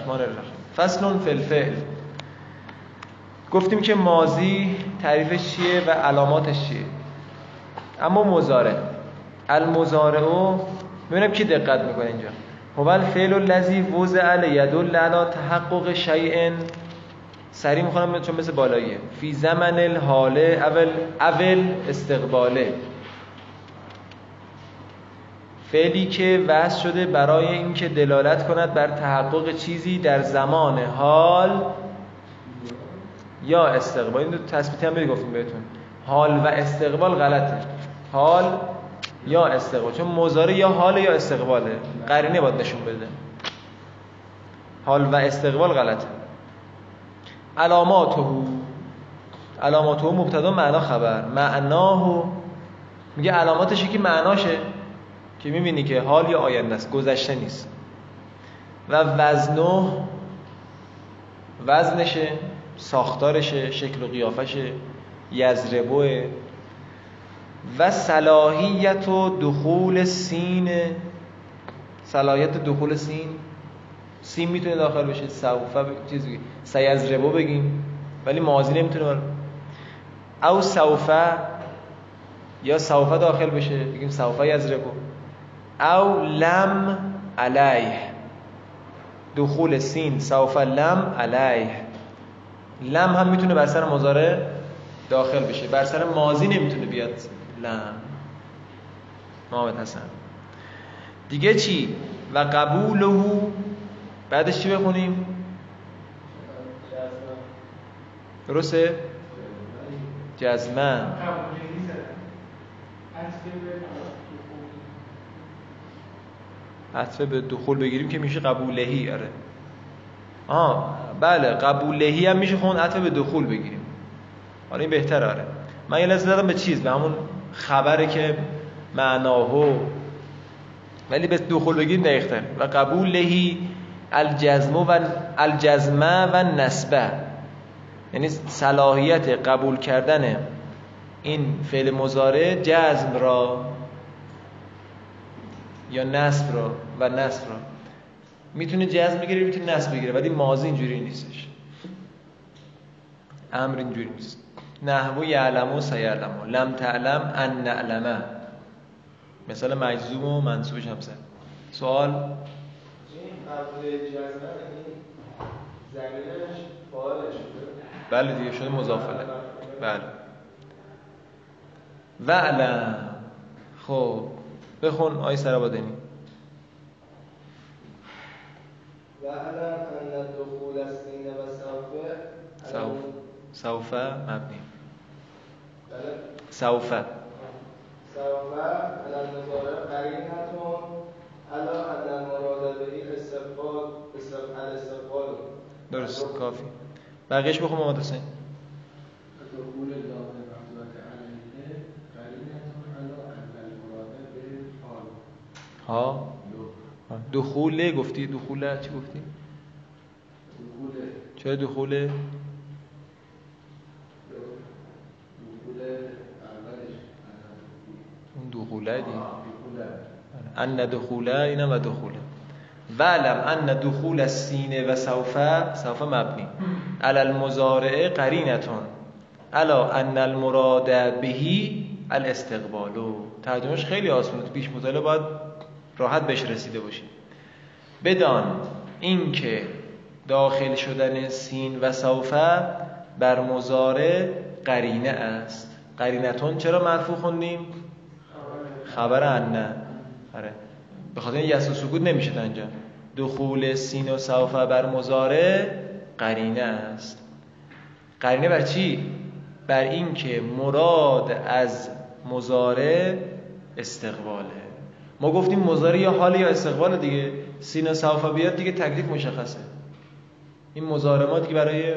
الرحمن الرحیم فصل فلفل گفتیم که مازی تعریفش چیه و علاماتش چیه. اما مزارع المزارع ببینم کی دقت می‌کنه اینجا. هو الفعل الذی وضع یدل علی تحقق شیء. سری می‌خونم چون مثل بالاییه. فی زمن الحاله اول اول استقباله. فعلی که وضع شده برای اینکه دلالت کند بر تحقق چیزی در زمان حال یا استقبال. این دو تثبیتی هم گفتیم بهتون. حال و استقبال غلطه. حال یا استقبال. چون مزاره یا حال یا استقباله. قرینه باید نشون بده. حال و استقبال غلطه. علاماته علاماته مبتدا معنا خبر. معناه میگه علاماتش که معناشه. که می‌بینی که حال یا آینده است گذشته نیست. و وزنه وزنشه ساختارشه شکل و قیافشه یزربوه. و صلاحیت و دخول سین صلاحیت دخول سین. سین می‌تونه داخل بشه سوفه ب... چیزی سیزربو بگیم ولی ماضی نمی‌تونه او سوفه یا سوفه داخل بشه بگیم سوفه یزربو. او لم علیه. دخول سین سوف لم علیه. لم هم می‌تونه بر سر مزاره داخل بشه. بر سر ماضی نمی‌تونه بیاد. لم. محمد حسن. دیگه چی؟ و قبوله بعدش چی بخونیم؟ درسته؟ جزمه عطفه به دخول بگیریم که میشه قبولهی آره. آه بله قبولهی هم میشه خون عطفه به دخول بگیریم. آره این بهتر آره. من یه لحظه دادم به چیز به همون خبره که معناهو. ولی به دخول بگیریم دقیقتر. و قبولهی الجزم و الجزمه و نسبه یعنی صلاحیت قبول کردن این فعل مزاره جزم را یا نصب را و نصب را می‌تونه جزم بگیره می‌تونه نصب بگیره ولی ماضی اینجوری نیستش. امر اینجوری نیست. نحو یعلم و سیعلم لم تعلم ان نعلمه مثال مجزوم و منصوبش هم سر سوال؟ شده؟ بله دیگه شده مضافله. بله. وعلم. خب. بخون آی سرابادنی وعلم ان دخول السین و سوفه سوف سوفه مبنی. بله. سوفه سوفه على المضارع قرینتون على ان المراد به استقبال استقبال درست کافی. بقیش بخون محمد حسین دخول لام مفتوحة علیه قرینتون علی ان المراد به حال ها؟ دخول گفتی؟ دخول چی گفتی؟ دخول چرا دخول؟ دخول اولش اون دخوله دی؟ ان دخوله اینم و دخوله وعلم ان دخول السین و سوفه سوفه مبنی. علی المزارع قرینتون. الا ان المراد بهی الاستقبالو ترجمهش خیلی آسونه پیش مطالعه باید راحت بهش رسیده باشی. بدان اینکه داخل شدن سین و سوفه بر مزارع قرینه است. قرینتون چرا مرفوع خوندیم؟ خبر ان آره. به خاطر یس و سکوت نمیشه اینجا دخول سین و سوفه بر مزارع قرینه است. قرینه بر چی؟ بر اینکه مراد از مزارع استقباله ما گفتیم مزارع یا حال یا استقبال دیگه. سین و سوفه بیاد دیگه تکلیف مشخصه. این مزارع ما دیگه برای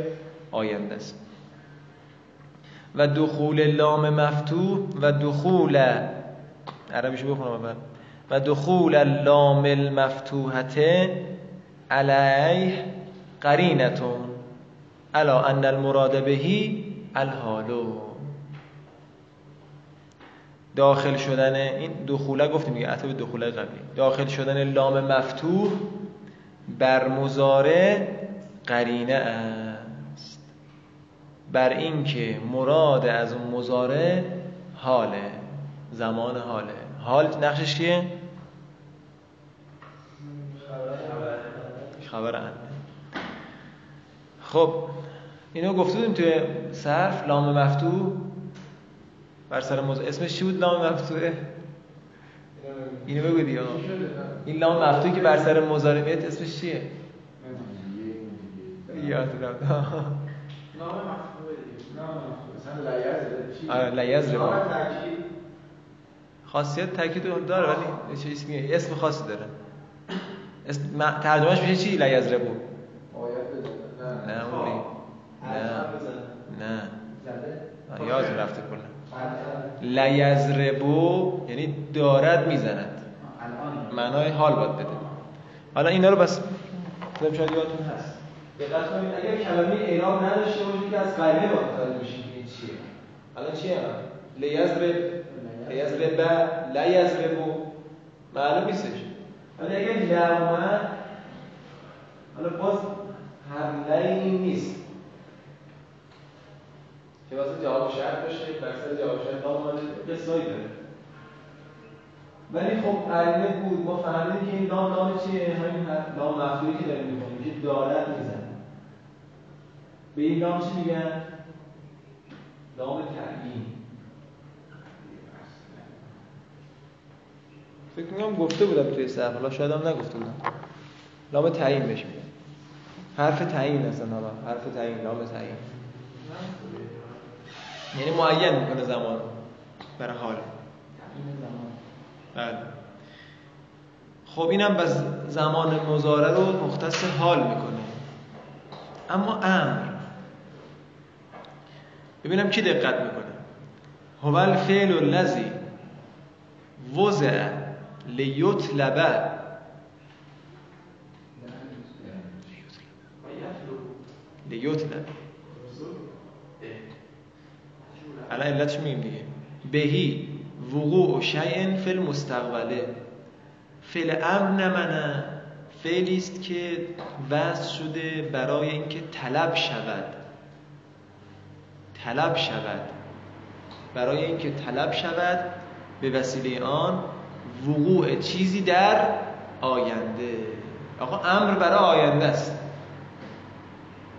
آینده است. و دخول لام مفتوح و دخول عربیشو بخونم اول. و دخول اللام المفتوحته علیه قرینتون الا ان المراد بهی الحالو. داخل شدن این دخوله گفتیم دیگه عطف دخوله قبلی. داخل شدن لام مفتوح بر مزاره قرینه است. بر اینکه مراد از اون مزاره حاله زمان حاله. حال نقشش کیه؟ خبر انه خب اینو گفته بودیم توی صرف لام مفتوح بر سر موز اسمش چی بود؟ لام مفتوحه اینو بگو دیگه. این لام مفتوحی که بر سر مضارع میاد اسمش چیه؟ یاد رفت. نام مفهومه دیگه. لیز چی؟ آره خاصیت تاکید داره ولی یه چیزی میگه. اسم خاصی داره. اسم ترجمهش میشه چی؟ لیز ربو. نه. نه بزن. نه. نه یاد رفته. لیزربو یعنی دارد می‌زند. معنای حال باید بده. حالا اینا رو بس خودم شاید یادتون هست. دقت کنید اگر کلمه اعراب نداشته باشه که از قرینه متوجه میشید که این چیه؟ الان چیه لیزرب لیزرب لیزربو. معلوم نیستش. ولی اگر لا حالا باز لی نیست. که واسه جواب شرط باشه درصد جواب شرط اومده قصایی داره. ولی خب قرینه بود ما فهمیدیم که این لام لام چیه؟ همین لام مفتوحی که داریم می‌کنیم که دارد می‌زنه. به این لام چی میگن؟ لام تعیین. فکر می‌کنم گفته بودم توی صحبه حالا شاید هم نگفته بودم. لام تعیین بهش میگن. حرف تعیین اصلا حالا. حرف تعیین لام تعیین. یعنی معین می‌کنه زمان برای حال. بله خب اینم بس زمان مزاره رو مختص حال می‌کنه. اما امر. ببینم کی دقت می‌کنه. هو الفعل الذی وضع لیطلب. لیطلب. الان علتش میگیم دیگه؟ بهی وقوع شیء فی المستقبله. فعل امر نمنه فعلی است که وضع شده برای اینکه طلب شود. طلب شود. برای اینکه طلب شود به وسیله آن وقوع چیزی در آینده. آقا امر برای آینده است.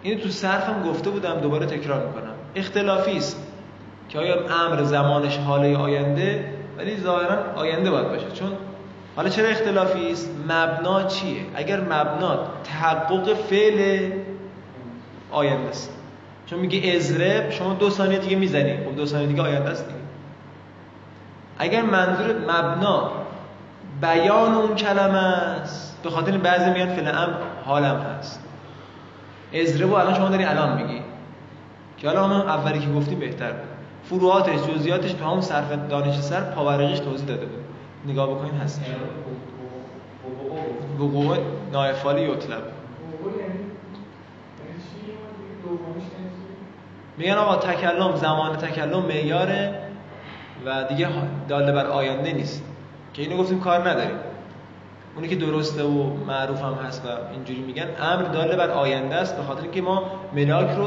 اینو تو صرفم گفته بودم دوباره تکرار می‌کنم. اختلافی است. که آیا امر زمانش حاله آینده؟ ولی ظاهرا آینده باید باشه. چون حالا چرا اختلافی است؟ مبنا چیه؟ اگر مبنا تحقق فعل آینده است. چون میگه ازرب شما دو ثانیه دیگه می‌زنی. خب دو ثانیه دیگه آینده است دیگه. اگر منظور مبنا بیان اون کلمه است به خاطر بعضی میگن فعل امر حالم هست. ازربو الان شما داری الان میگی. که حالا من اولی که گفتی بهتر بود. فروعاتش جزئیاتش تو همون صرف دانش سر پاورقیش توضیح داده بود. نگاه بکنید هست. وقوع. نایفالی یطلب میگن آقا تکلم زمان تکلم معیاره و دیگه داله بر آینده نیست. که اینو گفتیم کار نداریم. اونی که درسته و معروف هم هست و اینجوری میگن امر داله بر آینده است به خاطر اینکه ما ملاک رو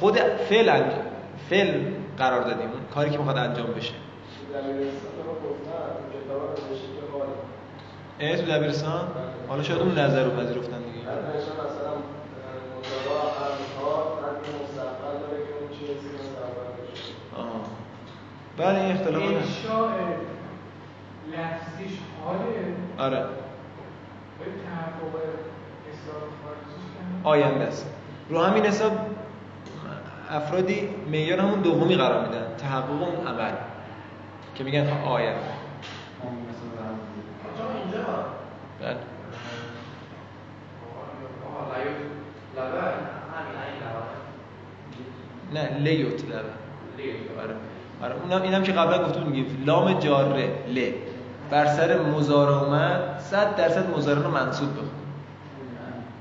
خود فعل فعل قرار دادیم. اون کاری که می‌خواد انجام بشه. اه تو دبیرستان حالا شاید اون نظر رو پذیرفتن دیگه. بله این اختلاف انشاء لفظیش حاله. آره. آینده است. رو همین حساب افرادی معیار همون دومی قرار میدن. تحقق اون عمل. که میگن اینجا بله. نه لیوت لبه آره. آره. اونم اینم که قبلا بودیم دیگه لام جاره ل. بر سر مضارع اومد 100 درصد مضارع رو منصوب بخون.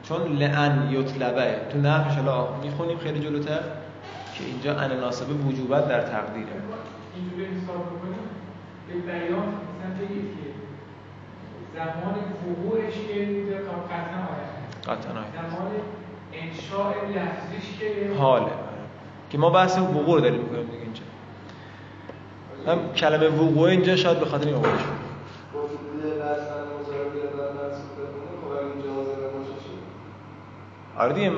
چون لعن یطلبه تو نحوش حالا می‌خونیم خیلی جلوتر. که اینجا ان ناسبه وجوبت در تقدیره. اینجوری حساب بکنیم به بیان مثلا بگید که زمان وقوعش که قطعا آینده. قطعا زمان انشاء لفظیش که حاله. که ما بحث وقوع رو داریم می‌کنیم دیگه اینجا. هم کلمه وقوع اینجا شاید به خاطر این آورده شد. آره دیگه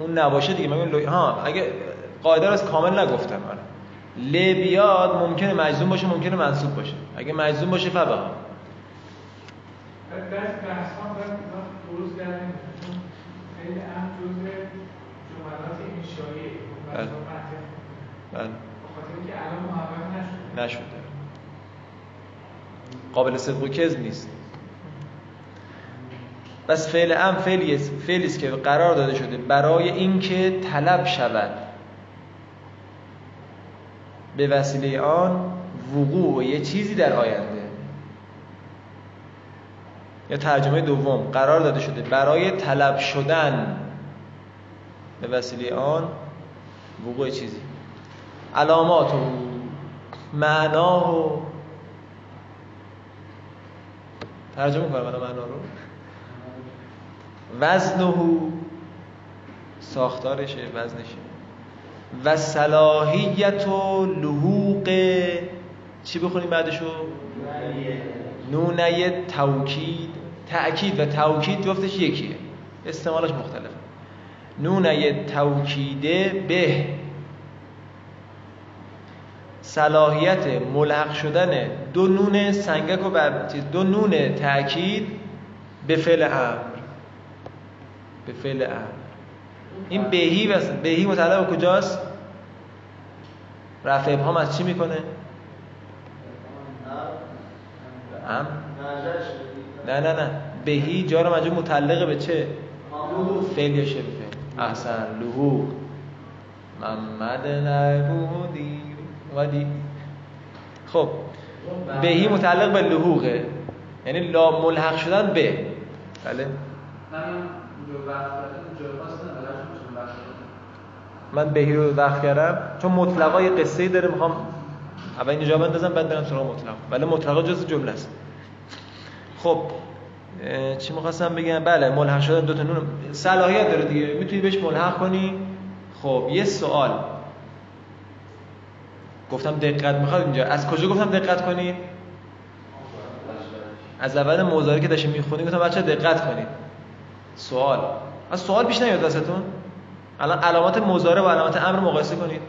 اون نباشه دیگه. من ها اگه قاعده رو از کامل نگفتم. آره. ل بیاد ممکنه مجزوم باشه ممکنه منصوب باشه. اگه مجزوم باشه بحث ها بله. بله نشده. قابل صدق و کذب نیست. بس فعل ام فعلی فعلی است که قرار داده شده. برای اینکه طلب شود. به وسیله آن وقوع یه چیزی در آینده. یا ترجمه دوم قرار داده شده برای طلب شدن به وسیله آن وقوع چیزی. علامات و معنا و ترجمه کنم من معنا رو. وزنه ساختارشه وزنشه. و صلاحیت و لحوق چی بخونیم بعدشو؟ نونه توکید تأکید و توکید جفتش یکیه. استعمالش مختلفه. نونه توکیده به صلاحیت ملحق شدن دو نون سنگک و بر دو نون تأکید به فعل امر. به فعل امر. این بهی بس بهی متعلق کجاست؟ رفع ابهام از چی می‌کنه؟ ام نه نه نه. بهی جار مجرور متعلق به چه؟ فعل یا فعل. احسن لحوق. محمد نبودی ودی خب بهی متعلق به لحوقه. یعنی لا ملحق شدن به. بله. من بهی رو وقت کردم. چون مطلقا یه قصه داره می‌خوام اول اینجا بندازم بعد برم سراغ مطلق. ولی مطلقا جز جمله است. خب چی می‌خواستم بگم؟ بله ملحق شدن دو تا نون. صلاحیت داره دیگه. می‌تونی بهش ملحق کنی؟ خب یه سوال. گفتم دقت می‌خواد اینجا. از کجا گفتم دقت کنید از اول موضوعی که داشتیم می‌خونیم گفتم بچه دقت کنید. سوال. از سوال پیش نیاد دستتون؟ الان علامات مضارع و علامات امر مقایسه کنید.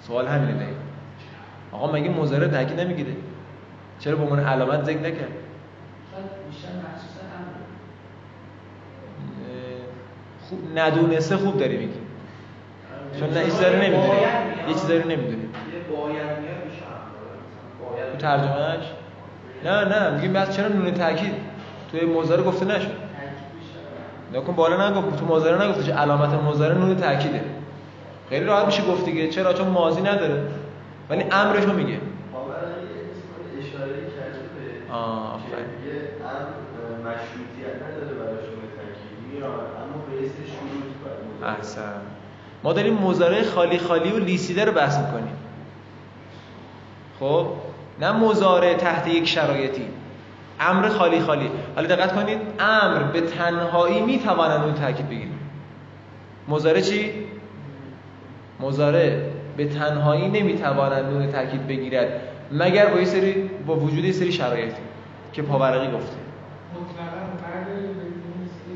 سوال همینه دیگه آقا مگه مضارع تاکید نمی‌گیره؟ چرا به عنوان علامت ذکر نکرد؟ خوب ندونسته خوب داری میگی. چون نه چیزا رو نمی‌دونی. یه چیزا رو نمی‌دونی. تو ترجمهش نه نه میگیم بس چرا نون تاکید؟ توی مضارع گفته نشد. نکن بالا نگفت تو مضارع نگفته. چه علامت مضارع نون تاکیده. خیلی راحت میشه گفت دیگه. چرا؟ چون ماضی نداره. ولی امرش رو میگه. آه آفرین. مشروطیت نداره براش اما به شروط ما داریم مضارع خالی خالی و لیسیده رو بحث می‌کنیم. خب؟ نه مضارع تحت یک شرایطی. امر خالی خالی. حالا دقت کنید امر به تنهایی می‌تواند اون تاکید بگیره مضارع چی؟ مضارع به تنهایی نمی‌تواند نون تاکید بگیرد مگر با سری با وجود سری شرایطی که پاورقی گفته مطلقا بعد بدون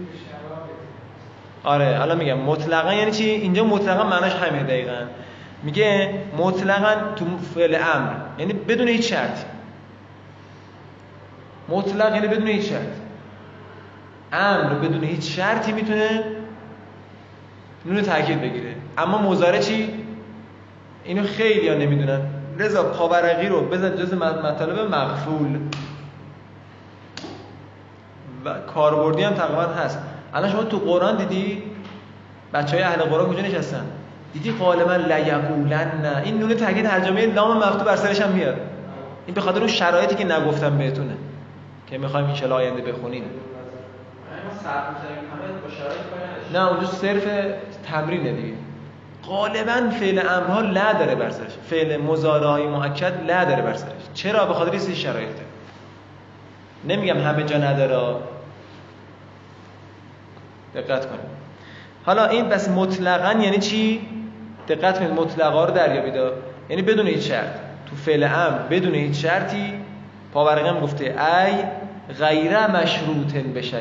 به شرایط آره حالا میگم مطلقا یعنی چی؟ اینجا مطلقا معناش همینه دقیقا. میگه مطلقا تو فعل امر یعنی بدون هیچ شرطی مطلق یعنی بدون هیچ شرط. امر بدون هیچ شرطی می‌تونه نون تاکید بگیره. اما مضارع چی؟ اینو خیلی ها نمی‌دونن. رضا پاورقی رو بزن جز مطالب مغفول و کاربردی هم تقریبا هست. الان شما تو قرآن دیدی؟ بچه های اهل قرآن کجا نشستن؟ دیدی غالبا لیقولن این نون تاکید ترجمه لام مفتوح بر سرش هم میاد. این به خاطر اون شرایطی که نگفتم بهتونه که می‌خوایم ان آینده بخونیم. نه اونجا صرف تمرینه دیگه. غالبا فعل امرها لا داره بر سرش. فعل مضارع مؤکد لا داره بر سرش. چرا؟ به خاطر این شرایطه. نمیگم همه جا نداره. دقت کنید. حالا این بس مطلقا یعنی چی؟ دقت کنید مطلقا رو دریابید. یعنی بدون هیچ شرط. تو فعل امر بدون هیچ شرطی. پاورقی گفته ای غیر مشروط بشه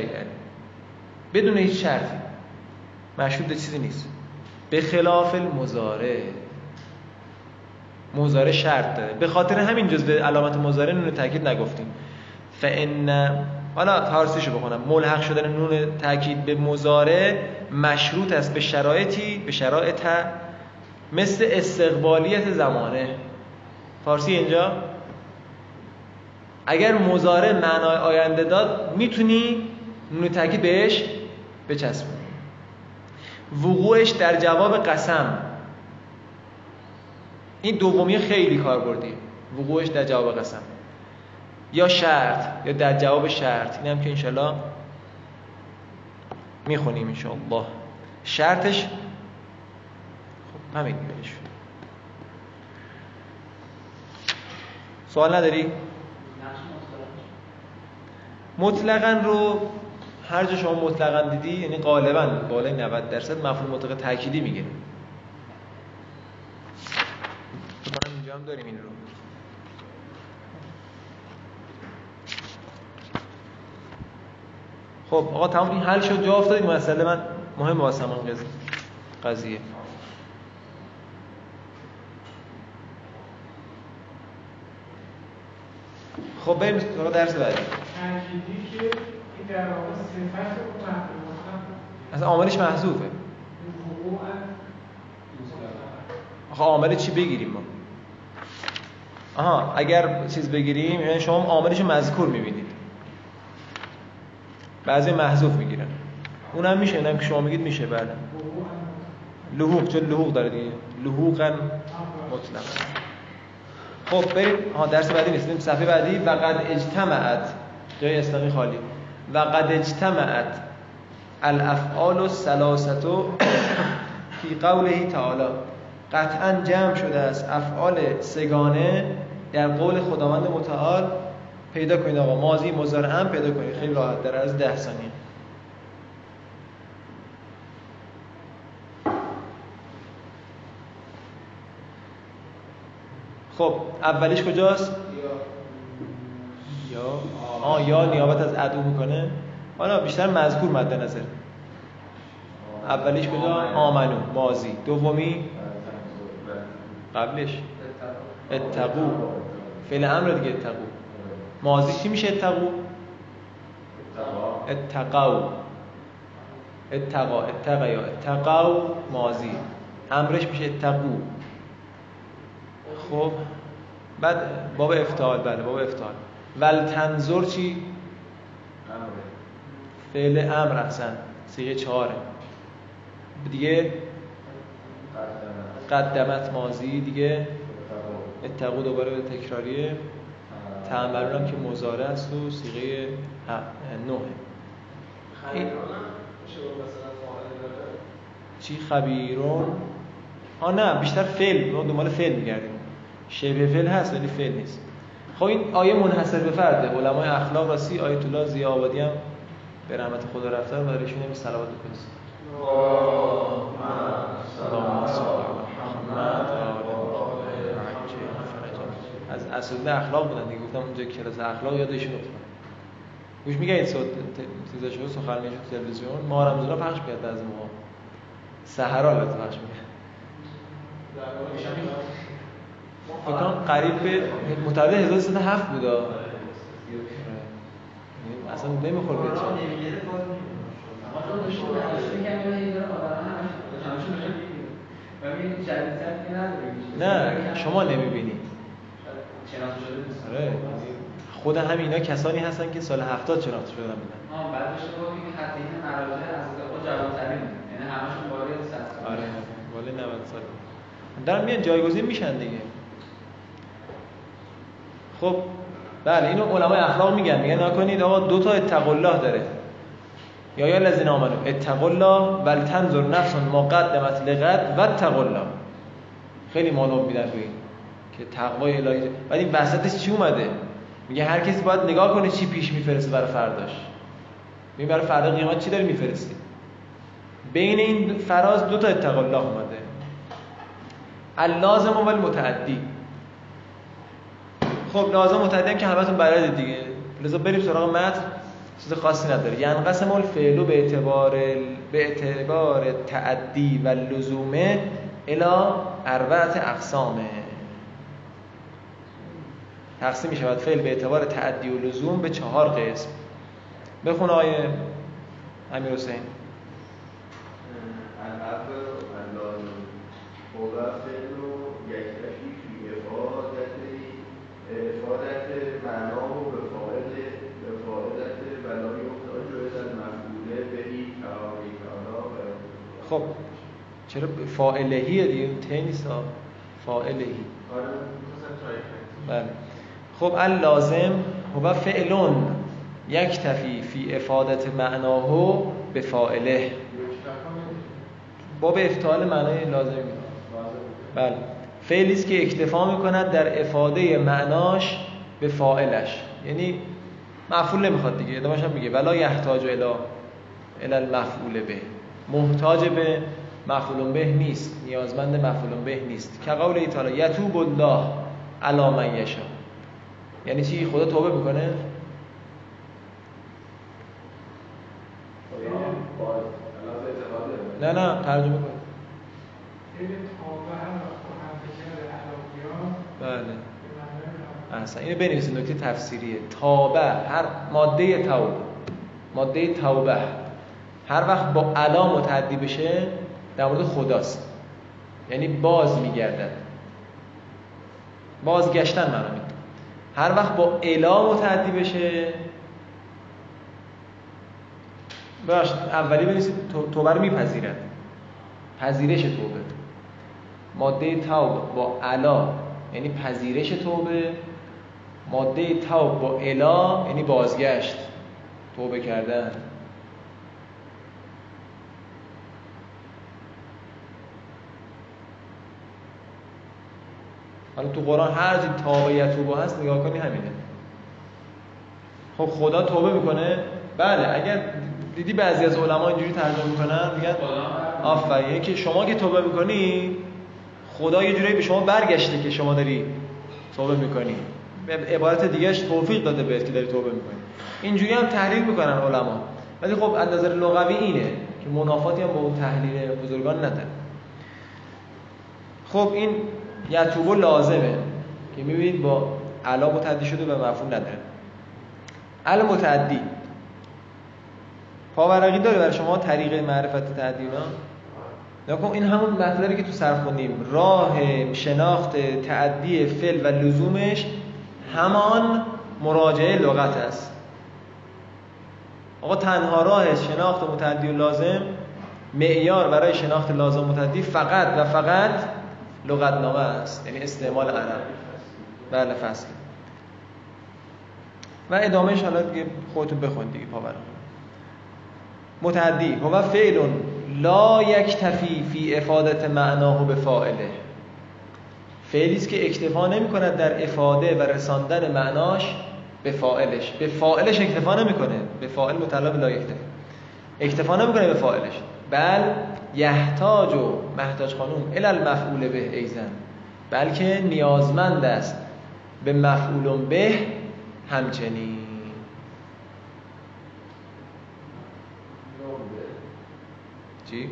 بدون هیچ شرطی. مشروط چیزی نیست. به خلاف المزاره مزاره شرط داره. به خاطر همین جزء علامت مزاره نون تاکید نگفتیم. فان حالا فارسیشو بخونم. ملحق شدن نون تاکید به مزاره مشروط است به شرایطی به شرایط مثل استقبالیت زمانه. فارسی اینجا. اگر مزاره معنای آینده داد می‌تونی نون تاکید بهش بچسبونی. وقوعش در جواب قسم. این دومی خیلی کار بردی وقوعش در جواب قسم. یا شرط یا در جواب شرط. این هم که انشالله می‌خونیم انشالله شرطش خب همین بلش سوال نداری؟ مطلقا رو هر جا شما مطلقا دیدی یعنی غالبا بالای 90 درصد مفهوم مطلق تأکیدی می‌گیره. ما اینجا هم داریم این رو. خب آقا تمام این حل شد جا افتاد این مسئله من مهم واسه من قضیه. خب بریم سراغ درس بعدی. اون اصلا عاملش محذوفه. آخه عامل چی بگیریم ما؟ آها اگر چیز بگیریم یعنی شما عاملش مذکور می‌بینید. بعضی محذوف می‌گیرن. اونم میشه اینم که شما میگید میشه بله. لحوق چون لحوق داره دیگه. لحوقا مطلق. خب بریم. ها درس بعدی نیستیم صفحه بعدی. و قد اجتمعت. جای اسلامی خالی. و قد اجتمعت الافعال و سلاستو فی قوله تعالی. قطعا جمع شده است افعال سگانه در قول خداوند متعال پیدا کنید آقا. ماضی مضارع هم پیدا کنید. خیلی راحت در از ده ثانیه. خب اولیش کجاست؟ یا. آه یا نیابت از ادو می‌کنه. حالا بیشتر مذکور مد نظر. اولیش کجا؟ آمنو. مازی دومی؟ قبلش. اتقو. فعل امر دیگه اتقو. مازی چی میشه اتقو؟ اتقو اتقا. اتقا یا اتقو مازی امرش میشه اتقو. خب. بعد باب افتعال بله باب افتعال. ول تنظر چی؟ فعل امر احسن. سیغه چهاره. دیگه قدمت. مازی دیگه اتقو دوباره به تکراریه. تعملون هم که مزاره است و سیغه نوه. چی؟ خبیرون؟ آه نه بیشتر فعل. ما دنبال فعل میگردیم. شبه فعل هست ولی فعل نیست. خب این آیه منحصر به فرده. علمای اخلاق راسی آیت الله زیابادی هم به رحمت خدا رفتن و برایشون هم صلوات بکنید از اصول اخلاق بودن. دیگه گفتم اونجا کلاس اخلاق یادشون افتاد گوش میگه این صوت چیزاشو؟ سخنرانی تو تلویزیون. ما رمضان پخش میاد بعضی موقع. سحر البته پخش میاد فکر قریب به متولد 1307 بود. اصلا نمیخور به چه. نه شما نمی‌بینید آره. خود همینا کسانی هستن که سال 70 شناخته شدن بودن آه بعدش گفتیم که حتی این مراجع از خود جوان‌ترین یعنی همشون بالای 100 آره بالای 90 سال. دارن میان جایگزین میشن دیگه. خب بله اینو علمای اخلاق میگن. میگن نکنید آقا دو تا اتق الله داره. یا یا الذین آمنو اتقوا الله ولتنظر نفس ما قدمت لغد و اتقوا الله خیلی مانو میدن روی که تقوای الهی بعد این وسطش چی اومده؟ میگه هر کسی باید نگاه کنه چی پیش میفرسته برای فرداش. می برای فردا قیامت چی داره میفرستی؟ بین این فراز دو تا اتقوا الله اومده. اللازم و المتعدی. خب لازم متعدی که همتون بلد دیگه. لذا بریم سراغ متن. چیز خاصی نداره. ینقسم الفعل به اعتبار به اعتبار تعدی و لزومه الا اربعت اقسامه. تقسیم می شود فعل به اعتبار تعدی و لزوم به چهار قسم. بخون آیه امیر حسین. خب چرا فاعلهیه دیگه؟ ته نیست فاعلهی. بله. خب اللازم هو فعلون یک تفی فی افادت معناه به فاعله. باب افتعال معنای لازم. بله. فعلی است که اکتفا می‌کند در افاده معناش به فاعلش. یعنی مفعول نمی‌خواد دیگه ادامهش هم میگه. ولا یحتاج الی الی المفعول به. محتاج به مفعول به نیست. نیازمند مفعول به نیست. که قول تعالی یتوب الله علی من یعنی چی؟ خدا توبه می‌کنه؟ نه نه ترجمه کن. بله. احسن. اینو بنویسید نکته تفسیریه. تابه هر ماده توبه. ماده توبه. هر وقت با علا متعدی بشه در مورد خداست. یعنی باز میگردد. بازگشتن معنا میده. هر وقت با الا متعدی بشه. باش اولی بنویسید توبه رو میپذیرد. پذیرش توبه. ماده توب با علا یعنی پذیرش توبه. ماده توب با الا یعنی بازگشت. توبه کردن. حالا تو قرآن هر چی تابه یتوبه هست نگاه کنی همینه. خب خدا توبه می‌کنه؟ بله اگر دیدی بعضی از علما اینجوری ترجمه می‌کنن میگن آفرین که شما که توبه می‌کنی خدا یه جوری به شما برگشته که شما داری توبه می‌کنی. به عبارت دیگهش توفیق داده بهت که داری توبه می‌کنی. اینجوری هم تحلیل می‌کنن علما. ولی خب از نظر لغوی اینه که منافاتی هم با اون تحلیل بزرگان نداره. خب این یتوب لازمه که می‌بینید با علا متعدی شده و مفهوم نداره. ال متعدی. پاورقی داره برای شما طریق معرفت تعدی نکن این همون مطلبی که تو صرف خوندیم. راه شناخت تعدی فعل و لزومش همان مراجعه لغت است. آقا تنها راه شناخت متعدی و لازم معیار برای شناخت لازم متعدی فقط و فقط لغتنامه است یعنی استعمال عرب. بله فصل. و ادامهش حالا دیگه خودتون بخون دیگه پاورق متعدی. هو فعل لا یکتفی فی افادت معناه به فاعله. فعلی است که اکتفا نمی کند در افاده و رساندن معناش به فاعلش. به فاعلش اکتفا نمی‌کنه. به فاعل مطلب لا یکتفی. اکتفا نمی‌کنه به فاعلش. بل یحتاج و محتاج خانوم ال المفعول به ایزن بلکه نیازمند است به مفعول به همچنین. چی؟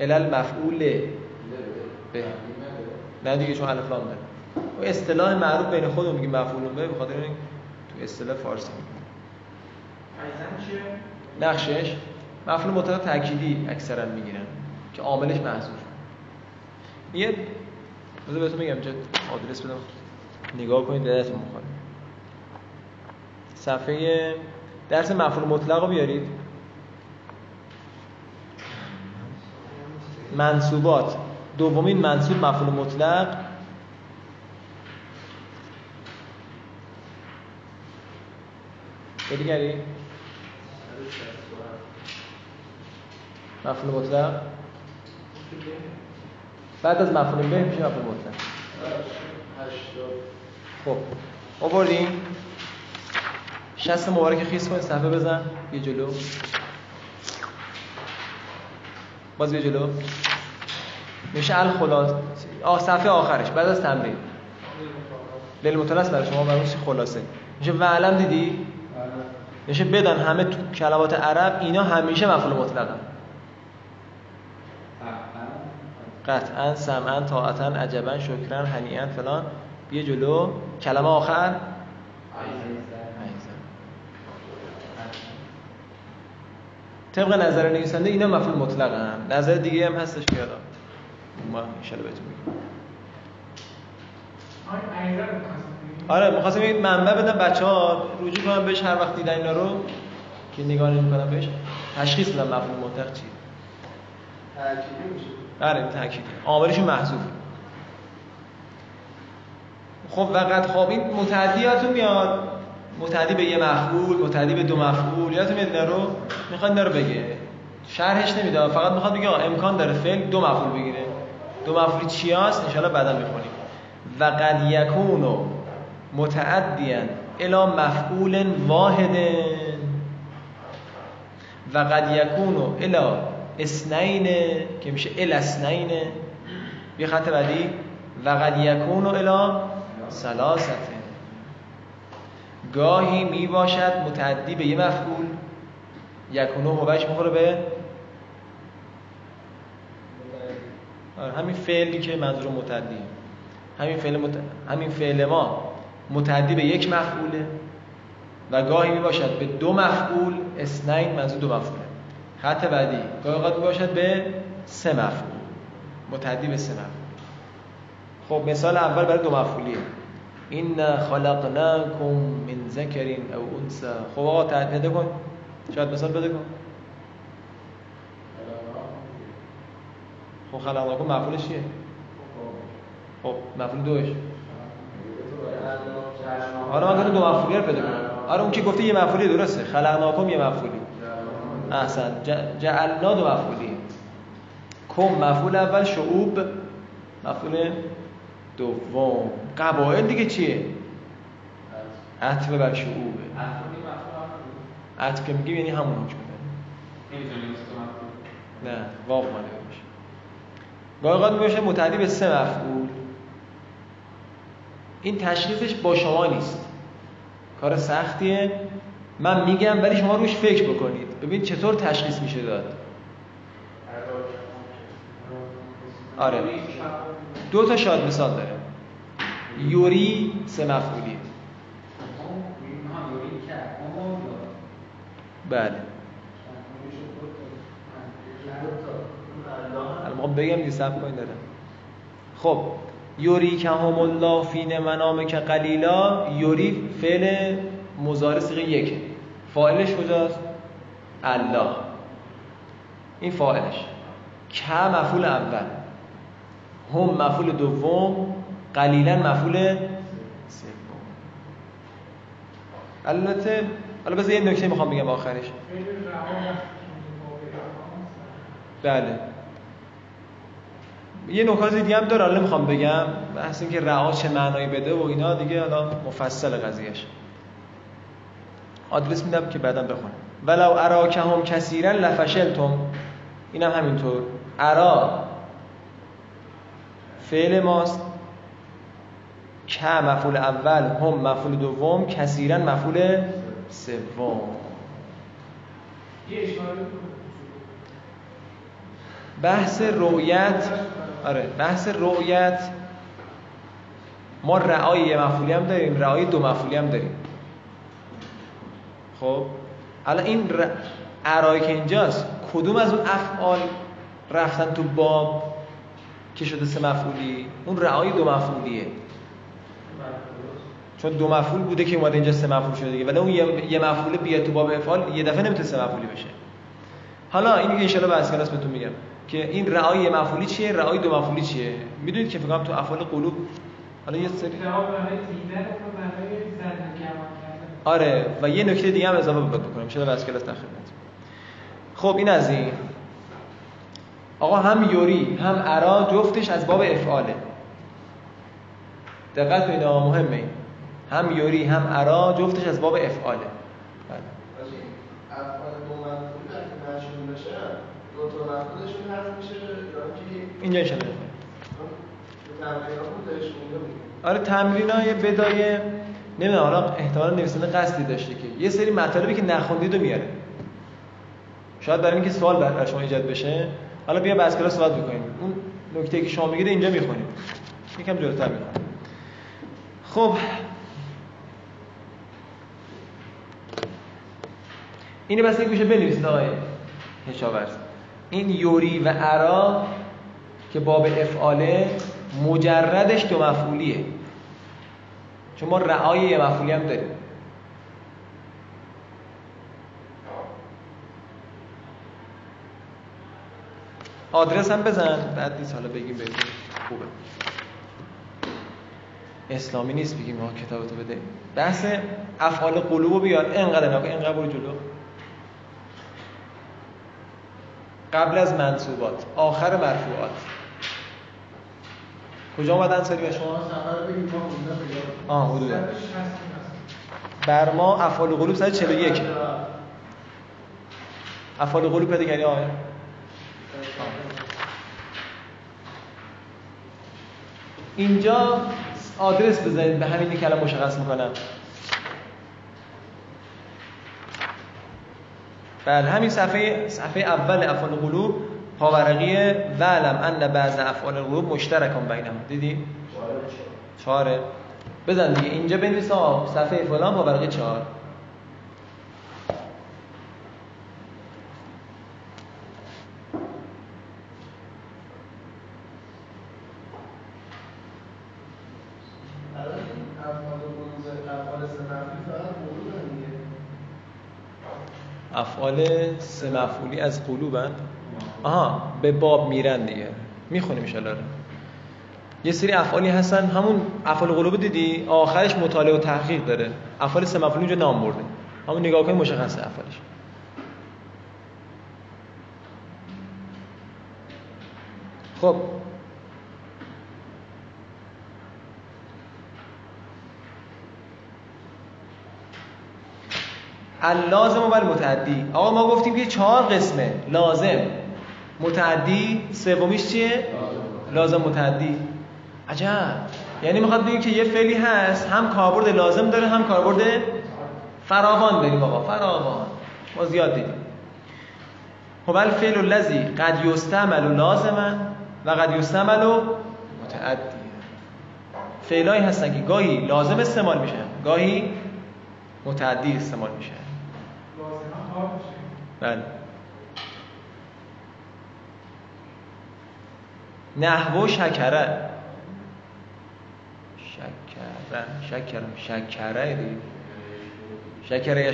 ال مفعول به. نه دیگه چون الف لام داره. و اصطلاح معروف بین خودمون میگیم مفعول به به خاطر این تو اصطلاح فارسی میگیم نقشش؟ مفعول مطلق تأکیدی اکثرا می‌گیرن که عاملش محذوف یه بذار بهتون میگم چه آدرس بدم. نگاه کنید دلتون می‌خواد. صفحه درس مفعول مطلق رو بیارید. منصوبات. دومین منصوب مفعول مطلق. دیگری؟ مفعول مطلق؟ بعد از مفعول به میشه مفعول مطلق. خب آوردیم. شست مبارک خیس کن صفحه بزن. یه جلو. باز یه جلو. میشه الخلاص. آه صفحه آخرش. بعد از تمرین. للمطلع برای شما برای خلاصه. میشه وعلم دیدی؟ میشه بدان همه تو کلمات عرب اینا همیشه مفعول مطلقن. قطعا سمعا طاعتا عجبا شکرا هنیئا فلان. بیا جلو. کلمه آخر. طبق نظر نویسنده اینا مفعول مطلق هم نظر دیگه هم هستش که حالا. ما ان بهتون میگم. آره می‌خواستم این منبع بدم بچه ها رجوع کنم بهش هر وقت دیدن اینا رو. که نگاه نمی‌کنم بهش. تشخیص بدم مفهوم مطلق چیه تأکیدی میشه آره تأکیدی عاملشون محذوف خب وقت خواب این متعدیاتون میاد؟ متعدی به یه مفعول متعدی به دو مفعول. یادتون میاد رو؟ می‌خواد رو بگه. شرحش نمیده. فقط می‌خواد بگه امکان داره فعل دو مفعول بگیره. دو مفعول چی هست ان بعدا می‌خونیم. و قد یکون متعدیا الى مفعول واحد. و قد یکون الى اسنین که میشه ال اسنین بی خط بعدی و قد یکون الى ثلاثه گاهی می باشد متعدی به یه مفعول. یکونو هوش می‌خوره به آره، همین فعلی که منظور متعدی. همین فعل مت... همین فعل ما متعدی به یک مفعوله و گاهی می باشد به دو مفعول. اسنین منظور دو مفعوله خط بعدی. گاهی اوقات باشد به سه مفعول. متعدی به سه مفعول. خب مثال اول برای دو مفعولیه. این خلقناکم من ذکر او انثى. خب آقا تعدیده کن. شاید مثال بده کن. خب خلقناکم مفعولش چیه؟ خب مفعول دوش. آره من دو مفعولی رو پیدا کنم آره اون که گفته یه مفعولی درسته. خلقناکم یه مفعولی. احسن جعلنا دو مفعولی کم مفعول اول شعوب. مفعول دوم. قبایل دیگه چیه؟ عطف بر شعوبه عطف که میگیم یعنی همون حکم نه واقع مانه باشه. گاهی میشه متعدی به سه مفعول. این تشخیصش با شما نیست. کار سختیه. من میگم ولی شما روش فکر بکنید. ببین چطور تشخیص میشه داد؟ آره. دو تا شاد مثال داره. یوری سه مفعولی بله. الان بگم دیگه سب کنید داره خب یوری که هم الله فین منام که قلیلا یوری فعل مزار سیغه یکه فاعلش کجاست؟ الله. این فاعلش. که مفعول اول. هم مفعول دوم قلیلا مفعول سوم. البته حالا بذار یه نکته می‌خوام بگم آخرش. بله. یه نکات دیگه هم داره حالا نمی‌خوام بگم. بحث اینکه رعا چه معنایی بده و اینا دیگه حالا مفصل قضیهش آدرس میدم که بعدم بخونم. ولو اراکهم کثیرا لفشلتم. اینم هم همینطور. ارا فعل ماست. که مفعول اول هم مفعول دوم کثیرا مفعول سوم. بحث رؤیت. آره بحث رؤیت. ما رعای یه مفعولی هم داریم رعای دو مفعولی هم داریم. خب؟ الان این ر... که اینجاست کدوم از اون افعال رفتن تو باب که شده سه مفعولی؟ اون رعای دو مفعولیه. چون دو مفعول بوده که اومده اینجا سه مفعول شده دیگه. ولی اون یه, مفعول بیاد تو باب افعال یه دفعه نمی‌تونه سه مفعولی بشه. حالا این دیگه ان شاء الله بعد کلاس بهتون میگم که این رعای مفعولی چیه رعای دو مفعولی چیه؟ می‌دونید که فکر تو افعال قلوب حالا یه سری آره و یه نکته دیگه هم اضافه بکنم میشه از کلاس در خب این از این. آقا هم یوری هم ارا جفتش از باب افعاله. دقت کنید آقا مهمه. این هم یوری هم ارا جفتش از باب افعاله. بله. اینجا ان آره تمرین های بدایه نمی‌دونم حالا احتمال نویسنده قصدی داشته که یه سری مطالبی که نخوندید رو میاره. شاید برای اینکه سوال برای شما ایجاد بشه. حالا بیا بعد کلاس صحبت بکنیم. اون نکته که شما میگید اینجا می‌خونیم. یکم جلوتر می‌خونیم. خب. اینه بس گوشه بنویسید آقای هشاورز این یوری و ارا که باب افعاله مجردش دو مفعولیه. چون ما رعای یه مفعولی هم داریم. آدرس هم بزن بعد نیست حالا بگیم بگیم خوبه. اسلامی نیست بگیم ما کتابتو بده. بحث افعال قلوب بیار. اینقدر نکن اینقدر برو جلو. قبل از منصوبات. آخر مرفوعات. کجا اومد انصاری به شما؟ آه حدودا. بر ما افعال قلوب 141 افعال قلوب پیدا کردی آقای اینجا آدرس بزنید به همین کلم مشخص می‌کنم. بله همین صفحه صفحه اول افعال قلوب پاورقی ولم ان بعض افعال القلوب مشترکان بینهم. دیدی؟ چهاره بزن دیگه. اینجا بنویس صفحه فلان پاورقی چهار. افعال سه مفعولی از قلوبن آها به باب میرن دیگه. می‌خونیم ان یه سری افعالی هستن. همون افعال قلوب دیدی؟ آخرش مطالعه و تحقیق داره. افعال سه مفعولی اینجا نام برده. همون نگاه کنید مشخصه افعالش. خب. اللازم و متعدی آقا ما گفتیم که چهار قسمه. لازم. متعدی سومیش چیه؟ لازم متعدی. عجب. یعنی می‌خواد بگیم که یه فعلی هست هم کاربرد لازم داره هم کاربرد فراوان داریم آقا. فراوان. ما زیاد دیدیم. خب الفعل الذی قد یستعمل لازما و قد یستعمل متعدی؟ فعلایی هستن که گاهی لازم استعمال میشن گاهی متعدی استعمال میشن بله. نحو شکره. شکره. شکره شکره دی شکره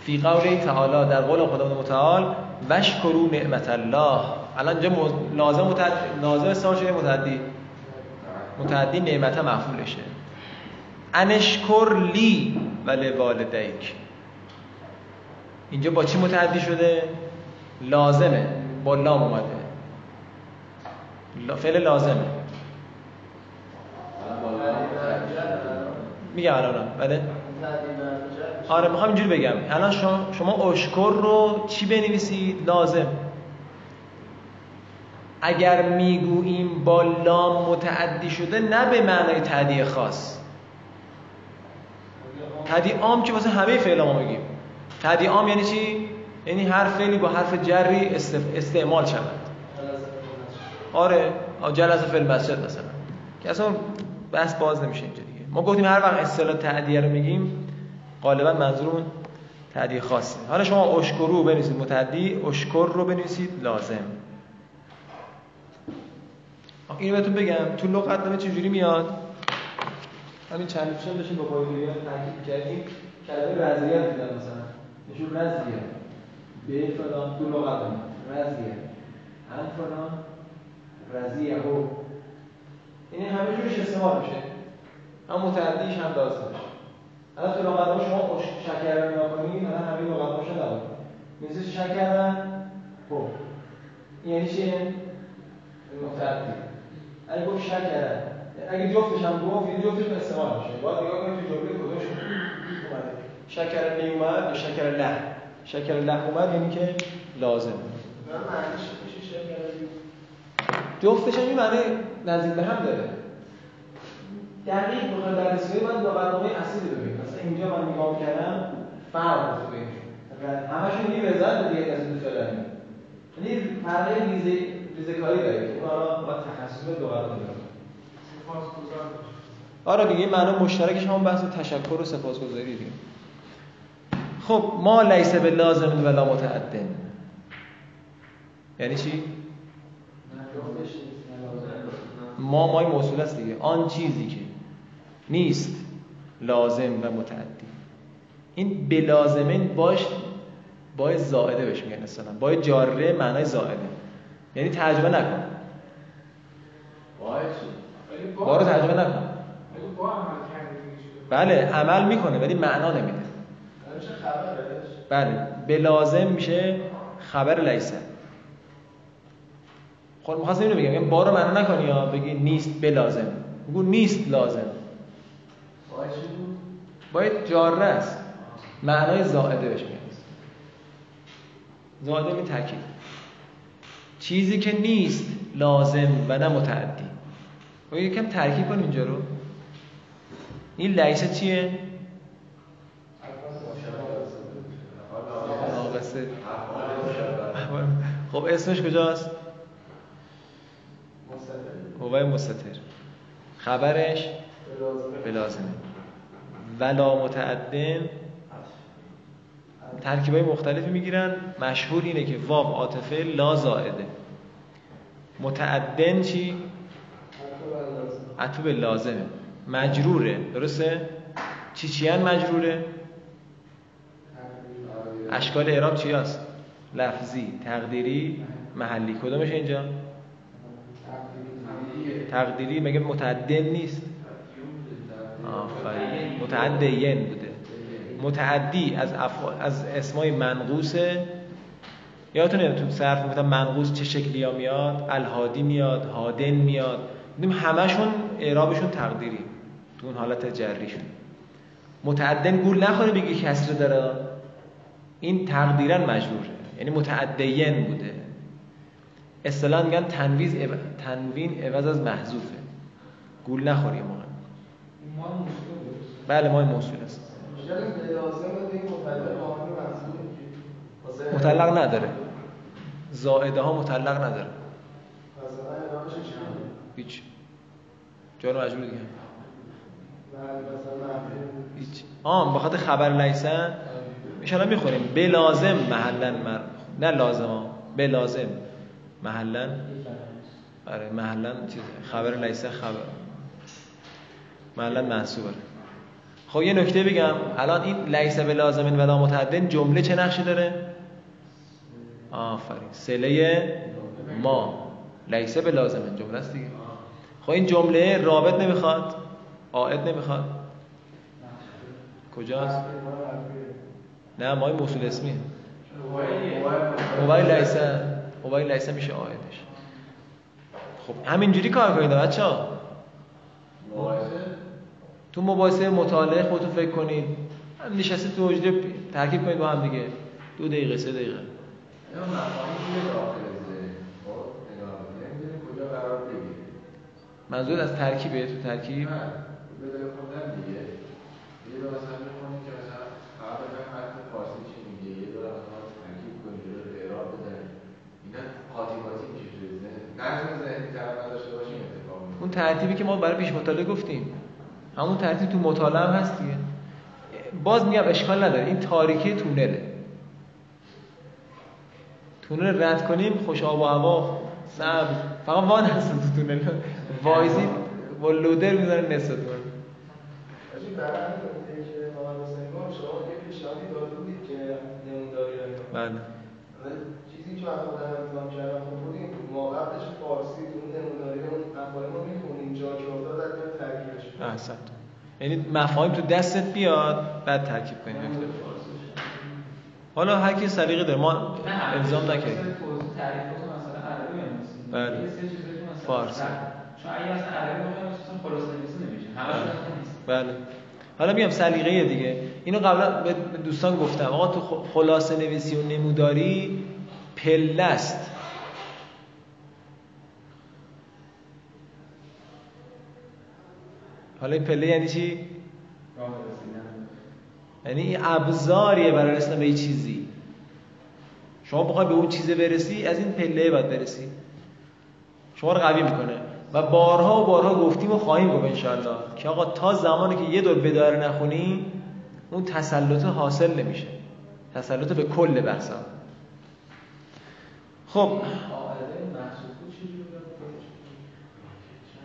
فی قول تعالی در قول خدا متعال وشکرو نعمت الله. الان اینجا لازم متعدی لازم استعمال شده متعدی. متعدی نعمت مفعولشه. انشکر لی و لوالدیک. اینجا با چی متعدی شده؟ لازمه. با لام اومده. فعل لازمه. میگم الان بله. آره می‌خوام اینجوری بگم. الان شما شما اشکر رو چی بنویسید؟ لازم. اگر می‌گوییم با لام متعدی شده نه به معنای تعدیه خاص. تعدیه عام که واسه همه فعل ما میگیم. تعدیه عام یعنی چی؟ یعنی هر فعلی با حرف جری استعمال شود. آره جلسه فعل مسجد مثلا. که اصلا بحث باز نمیشه اینجا دیگه. ما گفتیم هر وقت اصطلاح تعدیه رو میگیم غالبا منظورمون تعدیه خاصه. حالا شما اشکرو بنویسید متعدی اشکر رو بنویسید لازم. اینو بهتون بگم تو لغت نامه چجوری میاد؟ همین چند روزشم داشتیم با پایدویان تحقیق کردیم. کلمه رضیت دیدن مثلا. نشون رضیه به فلان تو لغت نامه. رضیه ان فلان. رضیه هو این همه جورش استعمال میشه. هم متعدیش هم لازمش الان تو لغت شما شکر رو نگاه کنید الان همه لغت شما نبود مثل شکر خب. یعنی چی؟ متعدی. اگه گفت شکر اگه جفتش هم گفت یه جفتش استعمال میشه. باید نگاه کنید تو جمله کدومش اومده. شکر نیومد یا شکر له شکر له اومد یعنی که لازم. جفتش هم این معنی نزدیک به هم داره. دقیق بخوام بررسی من با برنامه اصلی ببینیم مثلا اینجا من نگاه کردم فرق رو ببینیم همشون یه وزارت دیگه از دو فلانی یعنی فرق ریزه ریزه کاری داره که اون حالا با تخصص لغت داره آره دیگه معنا مشترکش هم بحث تشکر و سپاسگزاری دیگه. خب ما لیس به لازم ولا متعدن. یعنی چی؟ ما مای موصول است دیگه. آن چیزی که نیست لازم و متعدی. این بلازمین باش با زائده بهش میگن اصلا با جاره معنای زائده. یعنی ترجمه نکن. با رو ترجمه نکن. بله عمل می‌کنه ولی معنا نمیده. بله بلازم میشه خبر لیسه خب می‌خواستم اینو بگم. یعنی با رو معنا نکنی یا بگی نیست بلازم بگو نیست لازم. باید جاره است. معنای زائده بهش میاد. زائده می تاکید. چیزی که نیست لازم و نه متعدی. و یکم ترکیب کن اینجا رو. این لیسه چیه؟ خب اسمش کجاست؟ هوای مستتر خبرش؟ بلازمه. ولا متعدن ترکیبای مختلفی می‌گیرن. مشهور اینه که واو عاطفه لا زائده. متعدن چی؟ عطوب لازمه. مجروره. درسته؟ چی چیان مجروره؟ اشکال اعراب چی هست؟ لفظی. تقدیری محلی. کدومش اینجا؟ تقدیری مگه متعدن نیست؟ آفرین. متعدین بوده. متعدی از افعال از اسمای منقوسه. یادتونه تو صرف می‌گفتم منقوس چه شکلی ها میاد؟ الهادی میاد هادن میاد. دیدیم همشون اعرابشون تقدیری. تو اون حالت جریشون. متعدن گول نخوره بگی کسر داره. این تقدیرا مجروره یعنی متعدین بوده. اصطلاح میگن تنویز تنوین عوض از محذوفه. گول نخوری موقع. بله ما موصول است. مطلق نداره. زائده ها مطلق نداره هیچ. جارو مجبور دیگه. هیچ. آه بخاطر خبر لیسن. ان می‌خوریم. بلازم محلا مر نه لازم ها. بلازم. محلا آره محلا چیز خبر لیسه خبر. محلا منصوبه خب یه نکته بگم. الان این لیسه به لازمین ولا متعدن جمله چه نقشی داره؟ آفرین. سله ما. لیسه به لازمین. جمله است دیگه. خب این جمله رابط نمی‌خواد؟ عائد نمی‌خواد؟ کجاست؟ نه مای موصول اسمی. موبایل لیسه. موبایل لیسه میشه عائدش خب همینجوری کار کنید بچه ها تو مباحثه مطالعه خودتون فکر کنید. هم نشسته تو وجود ترکیب کنید با هم دیگه. دو دقیقه سه دقیقه. منظور از ترکیبه تو ترکیب؟ اون ترتیبی که ما برای پیش مطالعه گفتیم. همون ترتیب تو مطالعه هم هست دیگه. باز میگم اشکال نداره. این تاریکی تونله تونل رد کنیم خوش آب و هوا سبز. فقط وان هست تو تونل. وایزی با لودر می‌ذاره نصف تونل. بله. چیزی که من خودم انتظام کردم خب بودیم ما قبلش فارسی تو نموداری اون افعال ما می‌خونیم جا که افتاد در ترکیبش احسن یعنی مفاهیم تو دستت بیاد بعد ترکیب کنید حالا هر کی سلیقه داره ما الزام نکردیم. بله. فارسی. چون اگه مثلا عربی بخوایم خلاصه نویسی نمیشه. همش بله. حالا میام سلیقه دیگه. اینو قبلا به دوستان گفتم. آقا تو خلاصه نویسی و نموداری پله است حالا این پله یعنی چی؟ یعنی این ابزاریه برای رسیدن به یه چیزی. شما بخوای به اون چیزه برسی از این پله باید برسی. شما رو قوی می‌کنه. و بارها و بارها گفتیم و خواهیم گفت انشاءالله که آقا تا زمانی که یه دور بدار نخونی اون تسلط حاصل نمیشه. تسلط به کل بحثا. خب.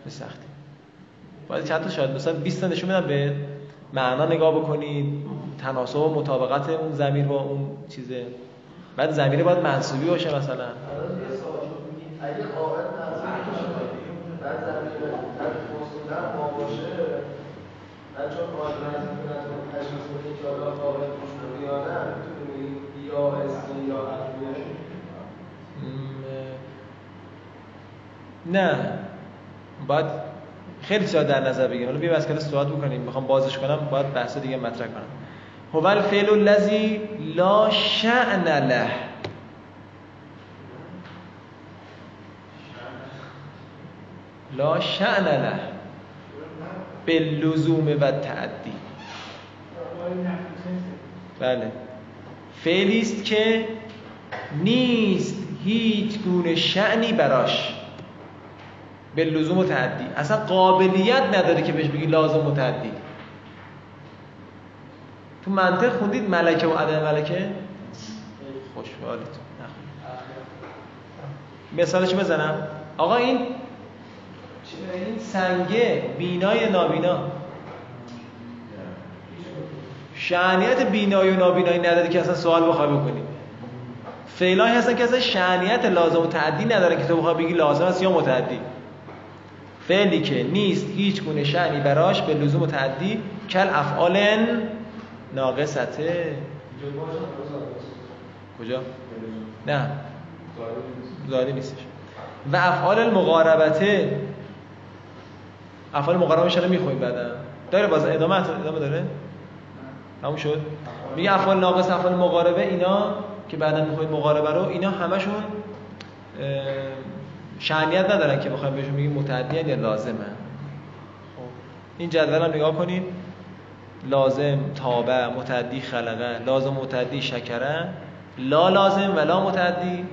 به سختی. باید چند تا شاید مثلا 20 تا نشون بدم به معنا نگاه بکنید تناسب و مطابقت اون زمیر با اون چیزه بعد زمیر باید منصوبی باشه مثلا نه باید خیلی چیزا در نظر بگیریم حالا بیا مسئله صحبت بکنیم. می‌خوام بازش کنم. باید بحث دیگه مطرح کنم. هو الفعل الذی لا شأن له. لا شأن له. به لزوم و تعدی بله. فعلی است که نیست هیچ گونه شعنی براش. به لزوم و تعدی اصلا قابلیت نداره که بهش بگی لازم و تعدی تو منطق خوندید ملکه و عدم ملکه؟ خوشحالتون مثالش بزنم. آقا این این سنگه بینای نابینا. شعنیت بینایی و نابینایی نداره که اصلا سوال بخوای بکنی. فعلایی هستن که اصلا شعنیت لازم و تعدی ندارن که تو بخوای بگی لازم است یا متعدی. فعلی که نیست هیچ گونه شعنی براش به لزوم و تعدی کل افعال ناقصته. کجا؟ نه. زاده نیستش. و افعال المقاربته. افعال مقربه رو میخویم بعدا. داره باز ادامه ادامه داره؟ تموم شد. میگه افعال ناقص افعال مقاربه اینا که بعدا می‌خواید مقاربه رو اینا همشون شعنیت ندارن که بخوایم بهشون بگیم متعدی یا لازمه. خب این جدول هم نگاه کنید لازم تابع متعدی خلقه. لازم متعدی شکره. لا لازم و لا متعدی.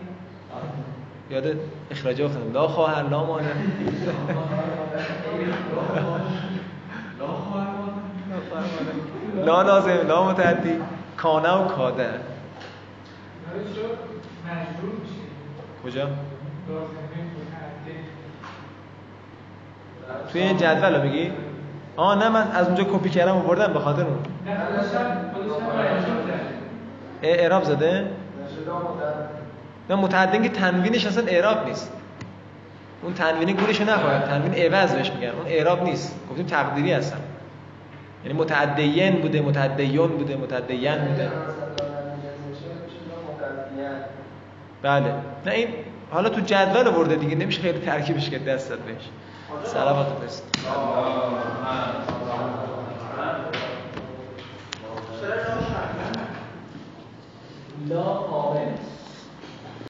یاد اخراجه بخونم لا خواهر لا مانه لا لازم لا متعدی. کانه و کاده. کجا؟ توی این جدول رو بگی؟ آه نه من از اونجا کپی کردم و بردم به خاطر اون. اعراب زده؟ نه متعدن که تنوینش اصلا اعراب نیست. اون تنوین گورشو نخواهد. تنوین عوض بهش میگن. اون اعراب نیست. گفتیم تقدیری هستن. یعنی متعدین بوده متعدیون بوده متعدین بوده. بله. نه این حالا تو جدول ورده دیگه. نمیشه خیلی ترکیبش کرد دست داد بهش. سلامت بست لا قابل